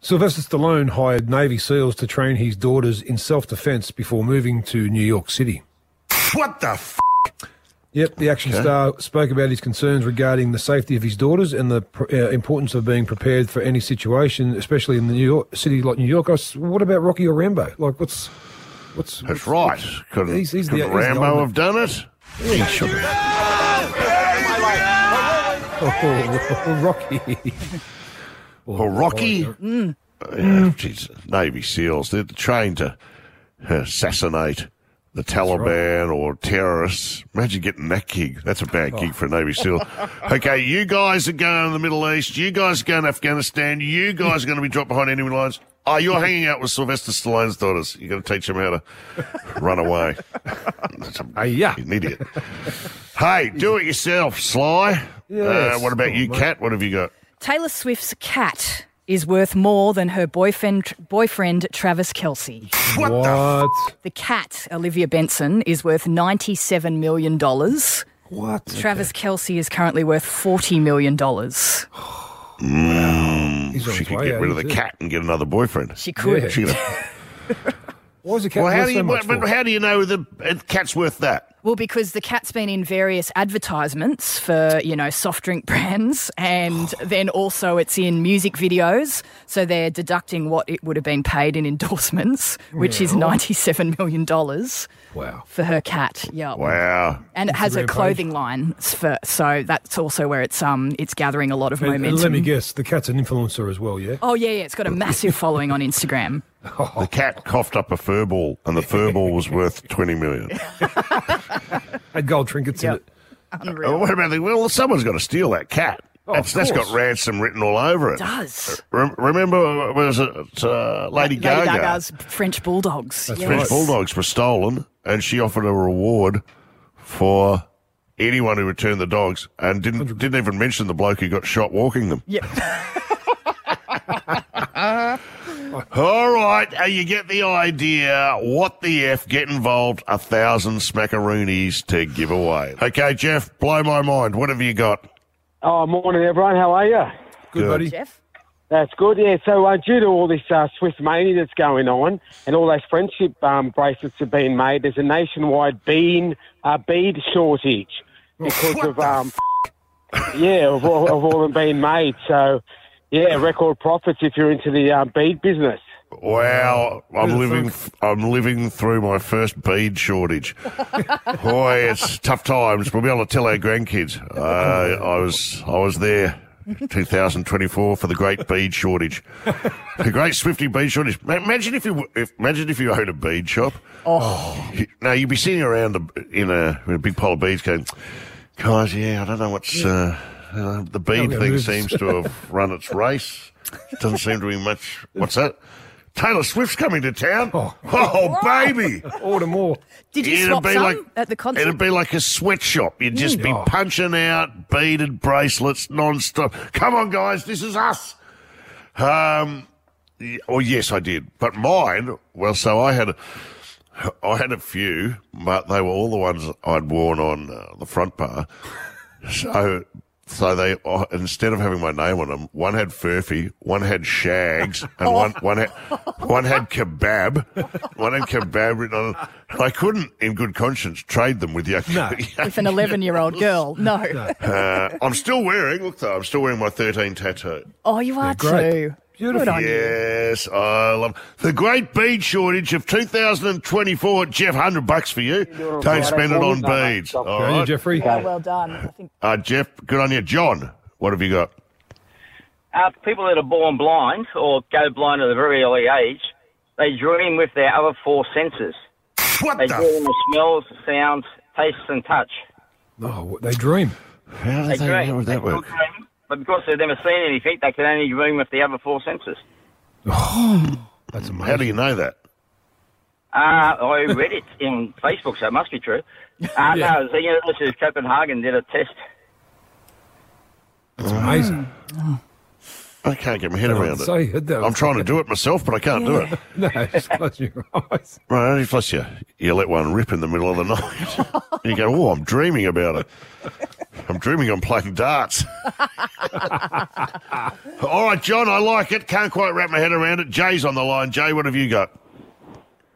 [SPEAKER 3] Sylvester Stallone hired Navy SEALs to train his daughters in self defense before moving to New York City.
[SPEAKER 1] What the f?
[SPEAKER 3] Yep, the action
[SPEAKER 2] Okay.
[SPEAKER 3] star spoke about his concerns regarding the safety of his daughters and the pr- uh, importance of being prepared for any situation, especially in the New York city like New York. I s what about Rocky or Rambo? Like, what's what's
[SPEAKER 2] That's right. Couldn't,
[SPEAKER 3] He's- he's the-
[SPEAKER 2] couldn't
[SPEAKER 3] the
[SPEAKER 2] Rambo
[SPEAKER 3] ultimate-
[SPEAKER 2] have done it?
[SPEAKER 3] Yeah, he should Oh, Rocky.
[SPEAKER 2] oh, Rocky?
[SPEAKER 4] Mm.
[SPEAKER 2] Yeah, geez, Navy SEALs. They're trained to assassinate the Taliban or terrorists. Imagine getting that gig. That's a bad gig for a Navy SEAL. okay, you guys are going to the Middle East. You guys are going to Afghanistan. You guys are going to be dropped behind enemy lines. Oh, you're hanging out with Sylvester Stallone's daughters. You're going to teach them how to run away. That's a,
[SPEAKER 3] yeah.
[SPEAKER 2] an idiot. hey, do it yourself, Sly. Uh,
[SPEAKER 3] Yes.
[SPEAKER 2] what about you,
[SPEAKER 3] on, mate.
[SPEAKER 2] Kat? What have you got?
[SPEAKER 4] Taylor Swift's cat is worth more than her boyfriend, boyfriend Travis Kelce.
[SPEAKER 3] What?
[SPEAKER 4] The cat, Olivia Benson, is worth $97 million.
[SPEAKER 3] What?
[SPEAKER 4] Travis Kelce is currently worth $40 million.
[SPEAKER 2] Mm,
[SPEAKER 3] He's on
[SPEAKER 2] she could
[SPEAKER 3] way
[SPEAKER 2] get rid of the
[SPEAKER 3] isn't
[SPEAKER 2] cat and get another boyfriend.
[SPEAKER 4] She could.
[SPEAKER 3] Yeah.
[SPEAKER 2] She could-
[SPEAKER 3] Why is the cat
[SPEAKER 2] well, how
[SPEAKER 3] worth
[SPEAKER 2] do
[SPEAKER 3] so
[SPEAKER 2] you?
[SPEAKER 3] much
[SPEAKER 2] but
[SPEAKER 3] for?
[SPEAKER 2] how do you know the uh, cat's worth that?
[SPEAKER 4] Well, because the cat's been in various advertisements for, you know, soft drink brands, and then also it's in music videos. So they're deducting what it would have been paid in endorsements, which is $97 million
[SPEAKER 3] Wow.
[SPEAKER 4] for her cat. Yeah.
[SPEAKER 2] Wow.
[SPEAKER 4] And it has a clothing line, for, so that's also where it's um it's gathering a lot of
[SPEAKER 3] And- and
[SPEAKER 4] momentum.
[SPEAKER 3] let me guess, the cat's an influencer as well, yeah?
[SPEAKER 4] Oh yeah, yeah, it's got a massive following on Instagram.
[SPEAKER 2] The cat coughed up a fur ball, and the fur ball was worth twenty million.
[SPEAKER 3] Had gold trinkets in it.
[SPEAKER 2] Oh, what about the? Well, someone's got to steal that cat.
[SPEAKER 3] Oh,
[SPEAKER 2] that's, that's got
[SPEAKER 3] course.
[SPEAKER 2] ransom written all over it.
[SPEAKER 4] does.
[SPEAKER 2] Rem- remember, uh, was it uh, Lady,
[SPEAKER 4] Lady
[SPEAKER 2] Gaga?
[SPEAKER 4] Gaga's French bulldogs.
[SPEAKER 3] That's.
[SPEAKER 2] French bulldogs were stolen, and she offered a reward for anyone who returned the dogs, and didn't didn't even mention the bloke who got shot walking them.
[SPEAKER 4] Yep.
[SPEAKER 2] All right, uh, you get the idea. What the F? Get involved. A thousand smackaroonies to give away. Okay, Jeff, blow my mind. What have you got?
[SPEAKER 25] Oh, morning, everyone. How are you?
[SPEAKER 3] Good,
[SPEAKER 2] Good.
[SPEAKER 3] buddy.
[SPEAKER 4] Jeff.
[SPEAKER 25] That's good. Yeah. So, uh, due to all this uh, Swift mania that's going on, and all those friendship um, bracelets have been made, there's a nationwide bean uh, bead shortage because of um, yeah, of all, of all them being made. So, yeah, record profits if you're into the uh, bead business.
[SPEAKER 2] Wow, I'm
[SPEAKER 3] Who'd
[SPEAKER 2] living. I'm living through my first bead shortage. Boy, it's tough times. We'll be able to tell our grandkids. Uh, I was. I was there. 2024 for the great bead shortage, the great Swifty bead shortage. Imagine if you if, imagine if you owned a bead shop.
[SPEAKER 4] Oh.
[SPEAKER 2] You- Now you'd be sitting around a, in, a, in a big pile of beads, going, Guys, yeah, I don't know what's uh, uh, the bead thing
[SPEAKER 3] moves.
[SPEAKER 2] seems to have run its race. Doesn't seem to be much. What's that? Taylor Swift's coming to town. Oh, baby!
[SPEAKER 3] Order more.
[SPEAKER 4] Did you
[SPEAKER 2] It'd
[SPEAKER 4] swap
[SPEAKER 2] be
[SPEAKER 4] some
[SPEAKER 2] like-
[SPEAKER 4] at the concert?
[SPEAKER 2] It'd be like a sweatshop. You'd just be.
[SPEAKER 3] Oh.
[SPEAKER 2] punching out beaded bracelets non-stop. Come on, guys, this is us. Um, oh yes, I did. But mine, well, so I had, a, I had a few, but they were all the ones I'd worn on uh, the front bar. So, so they uh, instead of having my name on them, one had Furphy, one had Shags, and one one had one had Kebab, one had Kebab written on. it. And I couldn't, in good conscience, trade them with you.
[SPEAKER 4] With an 11 year old girl. No.
[SPEAKER 2] Uh, I'm still wearing. Look, though, I'm still wearing my 13 tattoo.
[SPEAKER 4] Oh, you are
[SPEAKER 2] great.
[SPEAKER 4] too. Good on you.
[SPEAKER 2] Yes, I love the great bead shortage of 2024. Jeff, hundred bucks for you. Don't spend it on beads. All
[SPEAKER 3] Go on you, Jeffrey.
[SPEAKER 4] Yeah, well done. I think
[SPEAKER 2] Uh, Jeff, good on you. John, what have you got?
[SPEAKER 26] Uh, people that are born blind or go blind at a very early age, they dream with their other four senses.
[SPEAKER 2] What
[SPEAKER 26] they
[SPEAKER 2] the
[SPEAKER 26] dream with smells, sounds, tastes, and touch.
[SPEAKER 3] Oh, they dream.
[SPEAKER 2] How
[SPEAKER 26] They dream.
[SPEAKER 2] how would that
[SPEAKER 26] They
[SPEAKER 2] work?
[SPEAKER 26] dream, But because they've never seen anything, they can only dream with the other four senses.
[SPEAKER 3] That's amazing.
[SPEAKER 2] How do you know that?
[SPEAKER 26] Uh, I read it in Facebook, so it must be true. Uh, No, the University of Copenhagen did a test.
[SPEAKER 3] That's amazing.
[SPEAKER 2] I can't get my head around
[SPEAKER 3] say
[SPEAKER 2] it.
[SPEAKER 3] it, though.
[SPEAKER 2] I'm trying to do it myself, but I can't do it.
[SPEAKER 3] no, just close your eyes.
[SPEAKER 2] Right, only plus you, you let one rip in the middle of the night. you go, oh, I'm dreaming about it. I'm dreaming I'm playing darts. All right, John, I like it. Can't quite wrap my head around it. Jay's on the line. Jay, what have you got?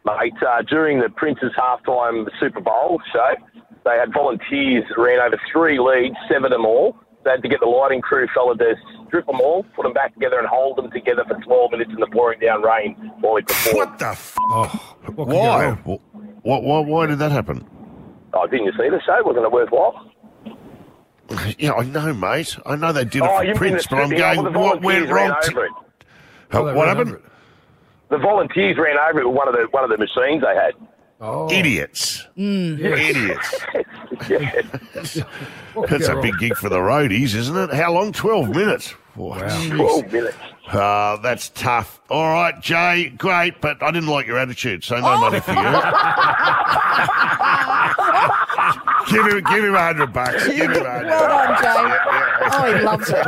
[SPEAKER 27] Mate, uh, during the Prince's halftime Super Bowl show, they had volunteers ran over three leads, severed them all. They had to get the lighting crew fella to strip them all, put them back together, and hold them together for 12 minutes in the pouring down rain while he performed.
[SPEAKER 2] What the f-
[SPEAKER 3] Oh, what could go
[SPEAKER 2] Why? What, what, why did that happen?
[SPEAKER 27] Oh, didn't you see the show? Wasn't it worthwhile?
[SPEAKER 2] Yeah, I know, mate. I know they did it
[SPEAKER 27] oh,
[SPEAKER 2] for
[SPEAKER 27] you
[SPEAKER 2] Prince, but I'm
[SPEAKER 27] stripping? Oh,
[SPEAKER 2] going, what went wrong?
[SPEAKER 27] over it.
[SPEAKER 2] What happened?
[SPEAKER 27] The volunteers ran over it with one of the one of the machines they had.
[SPEAKER 3] Oh.
[SPEAKER 2] Idiots.
[SPEAKER 4] Mm.
[SPEAKER 2] Idiots.
[SPEAKER 27] yeah.
[SPEAKER 2] That's a big gig for the roadies, isn't it? How long? 12 minutes. Wow.
[SPEAKER 27] 12 minutes.
[SPEAKER 2] Uh, that's tough. All right, Jay, great, but I didn't like your attitude, so no
[SPEAKER 4] Oh.
[SPEAKER 2] money for you. give him, give him a hundred bucks. Give him a hundred.
[SPEAKER 4] Well done,
[SPEAKER 2] bucks.
[SPEAKER 4] Jay.
[SPEAKER 2] Yeah, yeah.
[SPEAKER 4] Oh, he loves it.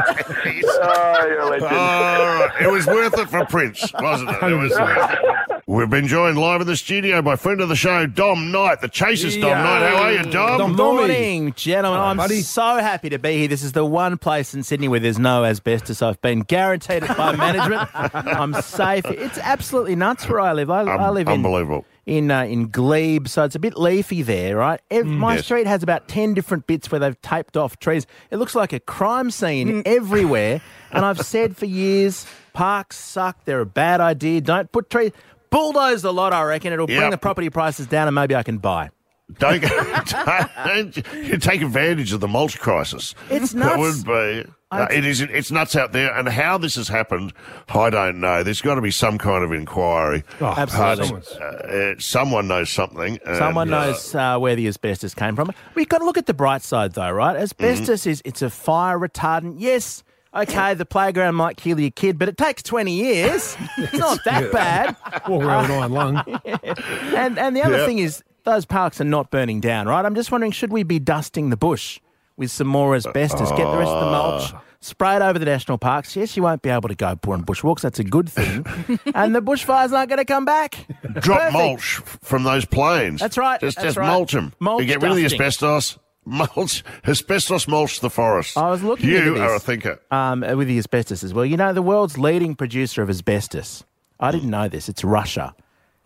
[SPEAKER 27] Oh, you're a legend.
[SPEAKER 2] All right. It was worth it for Prince, wasn't it? It was worth it. We've been joined live in the studio by friend of the show, Dom Knight, the Chasers Dom Knight. How are you, Dom?
[SPEAKER 3] Dom.
[SPEAKER 28] Morning, gentlemen.
[SPEAKER 3] Hello,
[SPEAKER 28] I'm
[SPEAKER 3] buddy.
[SPEAKER 28] so happy to be here. This is the one place in Sydney where there's no asbestos. I've been guaranteed it by management. I'm safe. It's absolutely nuts where I live. I, I
[SPEAKER 2] Um,
[SPEAKER 28] live in
[SPEAKER 2] unbelievable.
[SPEAKER 28] in uh, in Glebe, so it's a bit leafy there, right? Ev- my
[SPEAKER 2] Yes.
[SPEAKER 28] street has about ten different bits where they've taped off trees. It looks like a crime scene everywhere. And I've said for years, parks suck. They're a bad idea. Don't put trees. Bulldoze the lot, I reckon. It'll bring
[SPEAKER 2] Yep.
[SPEAKER 28] the property prices down, and maybe I can buy.
[SPEAKER 2] Don't, go, don't you take advantage of the mulch crisis.
[SPEAKER 28] It's
[SPEAKER 2] That
[SPEAKER 28] nuts.
[SPEAKER 2] would be. No, it is. It's nuts out there, and how this has happened, I don't know. There's got to be some kind of inquiry.
[SPEAKER 3] Oh,
[SPEAKER 28] Absolutely.
[SPEAKER 2] Uh, uh, someone knows something. and,
[SPEAKER 28] Someone
[SPEAKER 2] uh,
[SPEAKER 28] knows uh, where the asbestos came from. We've got to look at the bright side, though, right? Asbestos is it's a fire retardant. Yes, okay, the playground might kill your kid, but it takes twenty years. It's not that bad.
[SPEAKER 3] Walk around with an iron lung.
[SPEAKER 28] And and the other
[SPEAKER 2] Yeah.
[SPEAKER 28] thing is those parks are not burning down, right? I'm just wondering, should we be dusting the bush with some more asbestos? Get the rest of the uh, mulch. Spray it over the national parks. Yes, you won't be able to go pour on bushwalks. That's a good thing. and the bushfires aren't going to come back.
[SPEAKER 2] drop
[SPEAKER 28] Perfect.
[SPEAKER 2] mulch f- from those planes.
[SPEAKER 28] That's right,
[SPEAKER 2] Just,
[SPEAKER 28] that's
[SPEAKER 2] just
[SPEAKER 28] right.
[SPEAKER 2] mulch them.
[SPEAKER 28] Mulch
[SPEAKER 2] you get rid of the
[SPEAKER 28] dusting.
[SPEAKER 2] asbestos. Mulch, asbestos mulch the forest.
[SPEAKER 28] I was looking
[SPEAKER 2] You
[SPEAKER 28] into this.
[SPEAKER 2] are a thinker.
[SPEAKER 28] um, with the asbestos as well. You know, the world's leading producer of asbestos. I didn't know this. It's Russia.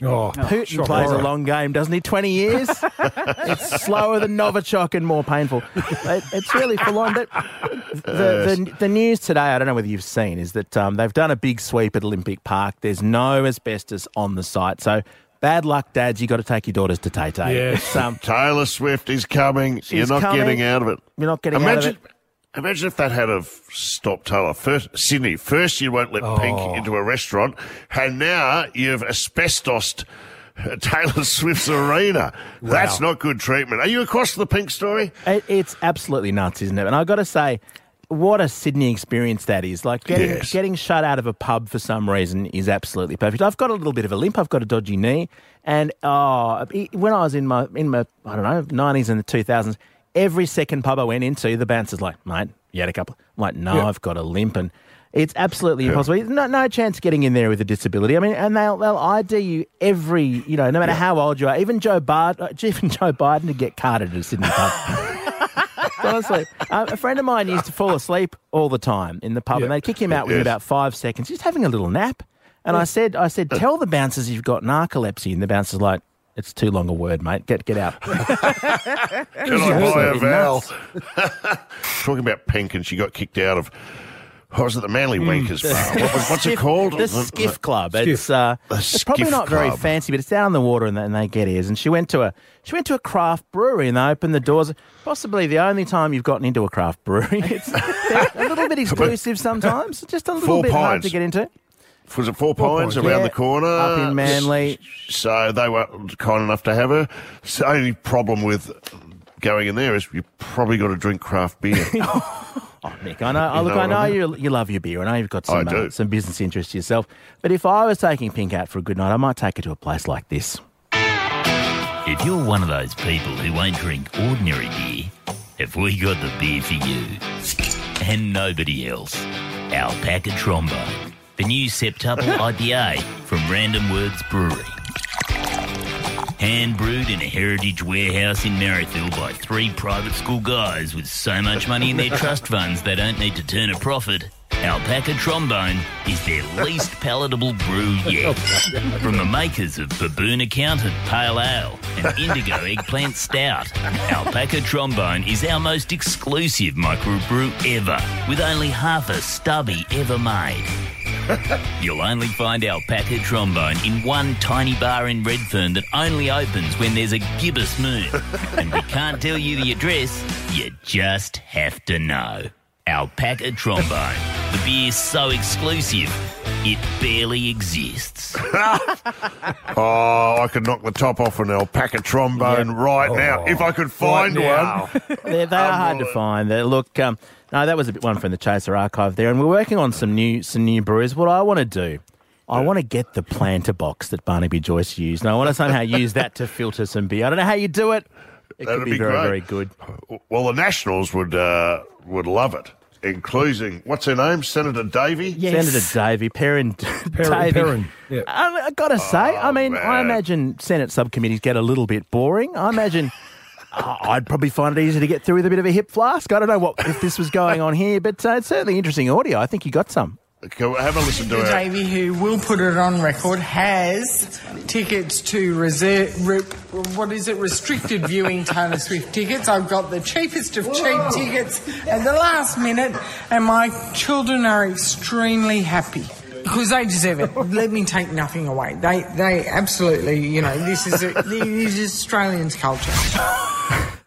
[SPEAKER 3] Oh,
[SPEAKER 28] Putin
[SPEAKER 3] shock
[SPEAKER 28] plays
[SPEAKER 3] horror.
[SPEAKER 28] a long game, doesn't he? 20 years? it's slower than Novichok and more painful. It, it's really full on. But the, the, the news today, I don't know whether you've seen, is that um, they've done a big sweep at Olympic Park. There's no asbestos on the site. So bad luck, dads. you got to take your daughters to Tay Tay.
[SPEAKER 3] Yeah.
[SPEAKER 28] It's, um,
[SPEAKER 2] Taylor Swift is coming. You're not
[SPEAKER 28] coming.
[SPEAKER 2] getting out of it.
[SPEAKER 28] You're not getting
[SPEAKER 2] imagine,
[SPEAKER 28] out of it.
[SPEAKER 2] Imagine if that had have stopped Taylor. First, Sydney. First, you won't let
[SPEAKER 3] Oh.
[SPEAKER 2] Pink into a restaurant, and now you've asbestosed Taylor Swift's arena. That's not good treatment. Are you across the pink story?
[SPEAKER 28] It, it's absolutely nuts, isn't it? And I've got to say, what a Sydney experience that is. Like getting
[SPEAKER 2] Yes.
[SPEAKER 28] getting shut out of a pub for some reason is absolutely perfect. I've got a little bit of a limp. I've got a dodgy knee, and oh, when I was in my in my I don't know nineties and the two thousands, every second pub I went into, the bouncer's like, "Mate, you had a couple." I'm like, "No,
[SPEAKER 3] Yeah.
[SPEAKER 28] I've got a limp," and it's absolutely impossible. No, no chance getting in there with a disability. I mean, and they'll they'll ID you every you know, no matter how old you are. Even Joe Biden, uh, even Joe Biden to get carded at a Sydney pub. Honestly, uh, a friend of mine used to fall asleep all the time in the pub, and they'd kick him out within about five seconds, just having a little nap. And I said, I said, tell the bouncers you've got narcolepsy, and the bouncer's like, it's too long a word, mate. Get get out.
[SPEAKER 2] Can I buy a vowel? Talking about pink, and she got kicked out of. What was it? The Manly Wankers bar. What what's it called?
[SPEAKER 28] The Skiff Club. It's uh,
[SPEAKER 2] The
[SPEAKER 28] it's probably
[SPEAKER 2] Skiff
[SPEAKER 28] not very
[SPEAKER 2] Club.
[SPEAKER 28] fancy, but it's down on the water, and they, and they get ears. And she went to a she went to a craft brewery, and they opened the doors. Possibly the only time you've gotten into a craft brewery. It's they're a little bit exclusive sometimes, just a little
[SPEAKER 2] Four
[SPEAKER 28] bit hard
[SPEAKER 2] pints.
[SPEAKER 28] to get into.
[SPEAKER 2] Was it Four Pines
[SPEAKER 28] Pines,
[SPEAKER 2] around
[SPEAKER 28] yeah.
[SPEAKER 2] the corner?
[SPEAKER 28] Up in Manly.
[SPEAKER 2] So they were kind enough to have her. So the only problem with going in there is you probably got to drink craft beer.
[SPEAKER 28] Oh, Mick, I know.
[SPEAKER 2] You
[SPEAKER 28] look,
[SPEAKER 2] know
[SPEAKER 28] I know
[SPEAKER 2] I mean?
[SPEAKER 28] you you love your beer. I know you've got some uh, some business interests yourself. But if I was taking Pink out for a good night, I might take her to a place like this.
[SPEAKER 29] If you're one of those people who won't drink ordinary beer, have we got the beer for you? And nobody else. Alpaca Trombone, the new septuple IPA from Random Words Brewery. Hand brewed in a heritage warehouse in Marrickville by three private school guys with so much money in their trust funds they don't need to turn a profit. Alpaca Trombone is their least palatable brew yet. Oh, From the makers of Baboon Accountant Pale Ale and Indigo Eggplant Stout, Alpaca Trombone is our most exclusive microbrew ever, with only half a stubby ever made. You'll only find Alpaca Trombone in one tiny bar in Redfern that only opens when there's a gibbous moon. And we can't tell you the address, you just have to know. Alpaca Trombone. The beer's so exclusive, it barely exists.
[SPEAKER 2] oh, I could knock the top off an alpaca trombone right now if I could find
[SPEAKER 28] now.
[SPEAKER 2] one.
[SPEAKER 28] They're, they are hard to find. They look. Um, no, that was a bit one from the Chaser archive there, and we're working on some new some new brews. What I want to do, I want to get the planter box that Barnaby Joyce used, and I want to somehow use that to filter some beer. I don't know how you do it. It
[SPEAKER 2] That'd
[SPEAKER 28] could be,
[SPEAKER 2] be
[SPEAKER 28] very
[SPEAKER 2] great.
[SPEAKER 28] very good.
[SPEAKER 2] Well, the Nationals would uh, would love it, including what's her name, Senator Davey.
[SPEAKER 28] Senator Davey, Perin, Davey.
[SPEAKER 3] Perin, yeah.
[SPEAKER 28] I, I gotta say, I mean, I
[SPEAKER 2] Oh,
[SPEAKER 28] imagine Senate subcommittees get a little bit boring. I imagine. Uh, I'd probably find it easier to get through with a bit of a hip flask. I don't know what if this was going on here, but uh, it's certainly interesting audio. I think you got some.
[SPEAKER 2] Go have a listen to it.
[SPEAKER 24] Davey, who will put it on record, has tickets to reserve. Re, what is it? Restricted viewing Taylor Swift tickets. I've got the cheapest of cheap tickets at the last minute, and my children are extremely happy. Because they deserve it. Let me take nothing away. They, they absolutely, you know, this is a, this is Australians' culture.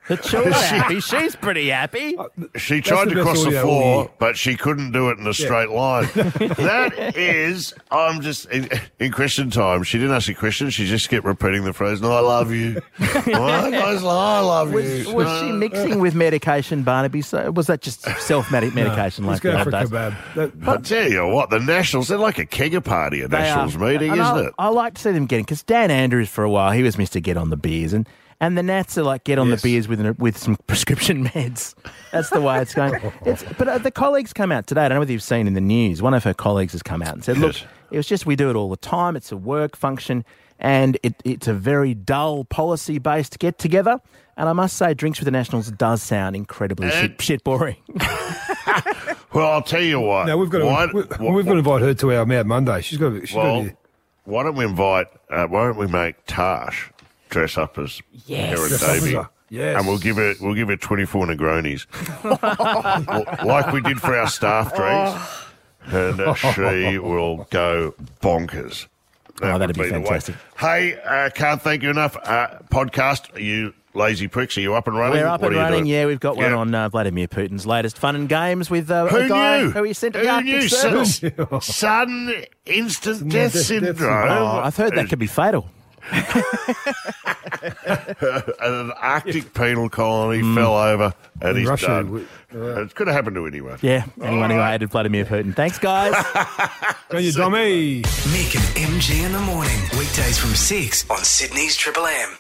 [SPEAKER 28] The children are happy. She's pretty happy.
[SPEAKER 2] Uh, she tried to cross the floor,
[SPEAKER 3] year.
[SPEAKER 2] but she couldn't do it in a straight line. that is, I'm just in, in question time. She didn't ask a question. She just kept repeating the phrase, "No, I love you." Well, guys, I love
[SPEAKER 28] Was,
[SPEAKER 2] you.
[SPEAKER 28] was she mixing with medication, Barnaby? So was that just self medication
[SPEAKER 3] Let's
[SPEAKER 28] like
[SPEAKER 3] go for
[SPEAKER 28] old
[SPEAKER 3] a
[SPEAKER 28] days?
[SPEAKER 3] kebab. That,
[SPEAKER 2] I tell you what, the Nationals, they're like a kegger party at Nationals
[SPEAKER 28] are.
[SPEAKER 2] meeting,
[SPEAKER 28] And
[SPEAKER 2] isn't
[SPEAKER 28] I,
[SPEAKER 2] it?
[SPEAKER 28] I like to see them getting because Dan Andrews for a while he was Mr. Get on the beers and and the Nats are like get on
[SPEAKER 3] Yes.
[SPEAKER 28] the beers with with some prescription meds. That's the way it's going. It's, but uh, the colleagues come out today. I don't know whether you've seen in the news. One of her colleagues has come out and said, "Look,
[SPEAKER 2] Yes.
[SPEAKER 28] it was just we do it all the time. It's a work function." And it, it's a very dull policy based get together. And I must say, Drinks with the Nationals does sound incredibly shit, shit boring.
[SPEAKER 2] Well, I'll tell you what.
[SPEAKER 3] no, we've got to
[SPEAKER 2] Why-
[SPEAKER 3] we,
[SPEAKER 2] why-
[SPEAKER 3] we've got to invite her to our Mad Monday. She's got to. She's got
[SPEAKER 2] Well,
[SPEAKER 3] to be.
[SPEAKER 2] why don't we invite? Uh, why don't we make Tash dress up as
[SPEAKER 28] Yes.
[SPEAKER 2] Erin
[SPEAKER 3] Dress up
[SPEAKER 2] Davey?
[SPEAKER 3] Yes.
[SPEAKER 2] And we'll give it we'll give her twenty four Negronis, like we did for our staff drinks, and uh, she will go bonkers. That
[SPEAKER 28] Oh, that'd
[SPEAKER 2] would
[SPEAKER 28] be fantastic.
[SPEAKER 2] Hey, uh, can't thank you enough. Uh, podcast, are you lazy pricks? Are you up and running?
[SPEAKER 28] We're up
[SPEAKER 2] What
[SPEAKER 28] and running. Yeah, we've got one on uh, Vladimir Putin's latest fun and games with uh,
[SPEAKER 2] Who
[SPEAKER 28] a guy
[SPEAKER 2] knew?
[SPEAKER 28] who he sent to
[SPEAKER 2] Who knew?
[SPEAKER 28] Circle.
[SPEAKER 2] Sudden, instant
[SPEAKER 3] Yeah,
[SPEAKER 2] death syndrome.
[SPEAKER 3] syndrome.
[SPEAKER 28] Oh, I've heard that could be fatal.
[SPEAKER 2] and an Arctic penal colony mm. fell over and he's
[SPEAKER 3] Russia,
[SPEAKER 2] done.
[SPEAKER 3] we-
[SPEAKER 2] it could have happened to anyone.
[SPEAKER 28] Yeah, anyone who hated Vladimir Putin. Thanks, guys.
[SPEAKER 3] Go you dummy.
[SPEAKER 1] Mick and MG in the morning. Weekdays from 6 on Sydney's Triple M.